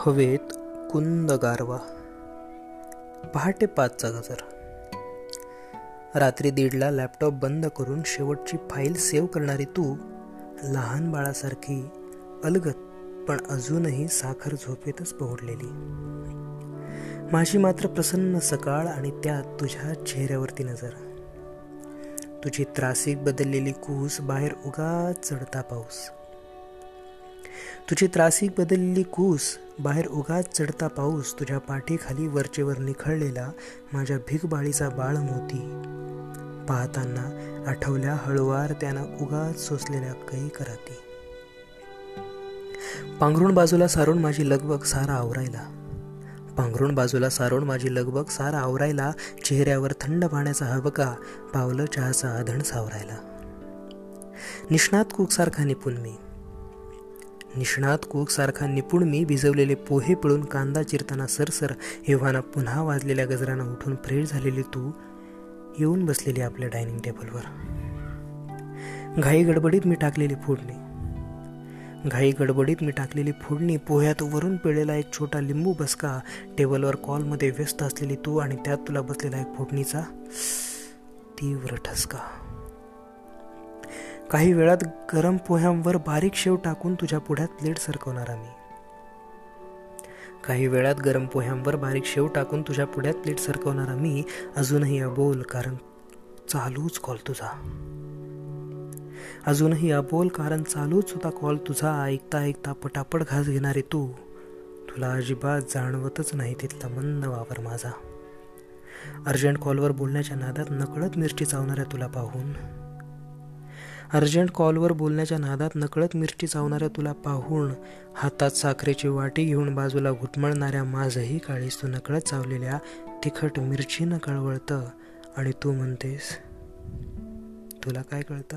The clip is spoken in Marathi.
हवेत कुंद गारवा. पहाटे पाचचा गजर. रात्री दीडला लॅपटॉप बंद करून शेवटची फाईल सेव्ह करणारी तू लहान बाळासारखी अलगत पण अजूनही साखर झोपेतच पोहोडलेली माझी मात्र प्रसन्न सकाळ आणि त्यात तुझ्या चेहऱ्यावरती नजर. तुझी त्रासिक बदललेली कूस बाहेर उगाच चढता पाऊस. तुझी त्रासिक बदललेली कूस बाहेर उगाच चढता पाऊस तुझ्या पाठीखाली वरचेवर निखळलेला माझ्या भिगबाळीचा बाळ मोती. पाहताना आठवल्या हळुवार त्यानं उगाच सोसलेल्या काही कराती. पांघरुण बाजूला सारून माझी लगबग सारा आवरायला. पांघरुण बाजूला सारून माझी लगबग सारा आवरायला चेहऱ्यावर थंड पाण्याचा हबका पावलं चहाचा आधण सावरायला. निष्णात कुकसारखा निपुण मी. निष्णात कोकसारखा निपुण मी भिजवलेले पोहे पिळून कांदा चिरताना सरसर एव्हाना पुन्हा वाजलेल्या गजरानं उठून फ्रेश झालेली तू येऊन बसलेली आपल्या डायनिंग टेबलवर. घाई गडबडीत मी टाकलेली फोडणी. घाई गडबडीत मी टाकलेली फोडणी पोह्यात वरून पिळलेला एक छोटा लिंबू बसका टेबलवर कॉलमध्ये व्यस्त असलेली तू आणि त्यात तुला बसलेला एक फोडणीचा तीव्र ठसका. काही वेळात गरम पोह्यांवर बारीक शेव टाकून तुझ्या पुढ्यात प्लेट सरकवणार आम्ही. काही वेळात गरम पोह्यांवर बारीक शेव टाकून तुझ्या पुढ्यात प्लेट सरकवणार आम्ही अजूनही अबोल कारण चालूच कॉल तुझा. अजूनही अबोल कारण चालूच होता कॉल तुझा. ऐकता ऐकता पटापट घास घेणारे तू. तुला अजिबात जाणवतच नाही तिथला मंद वावर माझा. अर्जंट कॉलवर बोलण्याच्या नादात नकळत मिरची चावणाऱ्या तुला पाहून अर्जंट कॉलवर बोलण्याच्या नादात नकळत मिरची चावणाऱ्या तुला पाहून हातात साखरेची वाटी घेऊन बाजूला घुटमळणाऱ्या माझही काळीस तू नकळत चावलेल्या तिखट मिरचीनं कळवळतं आणि तू म्हणतेस तुला काय कळतं?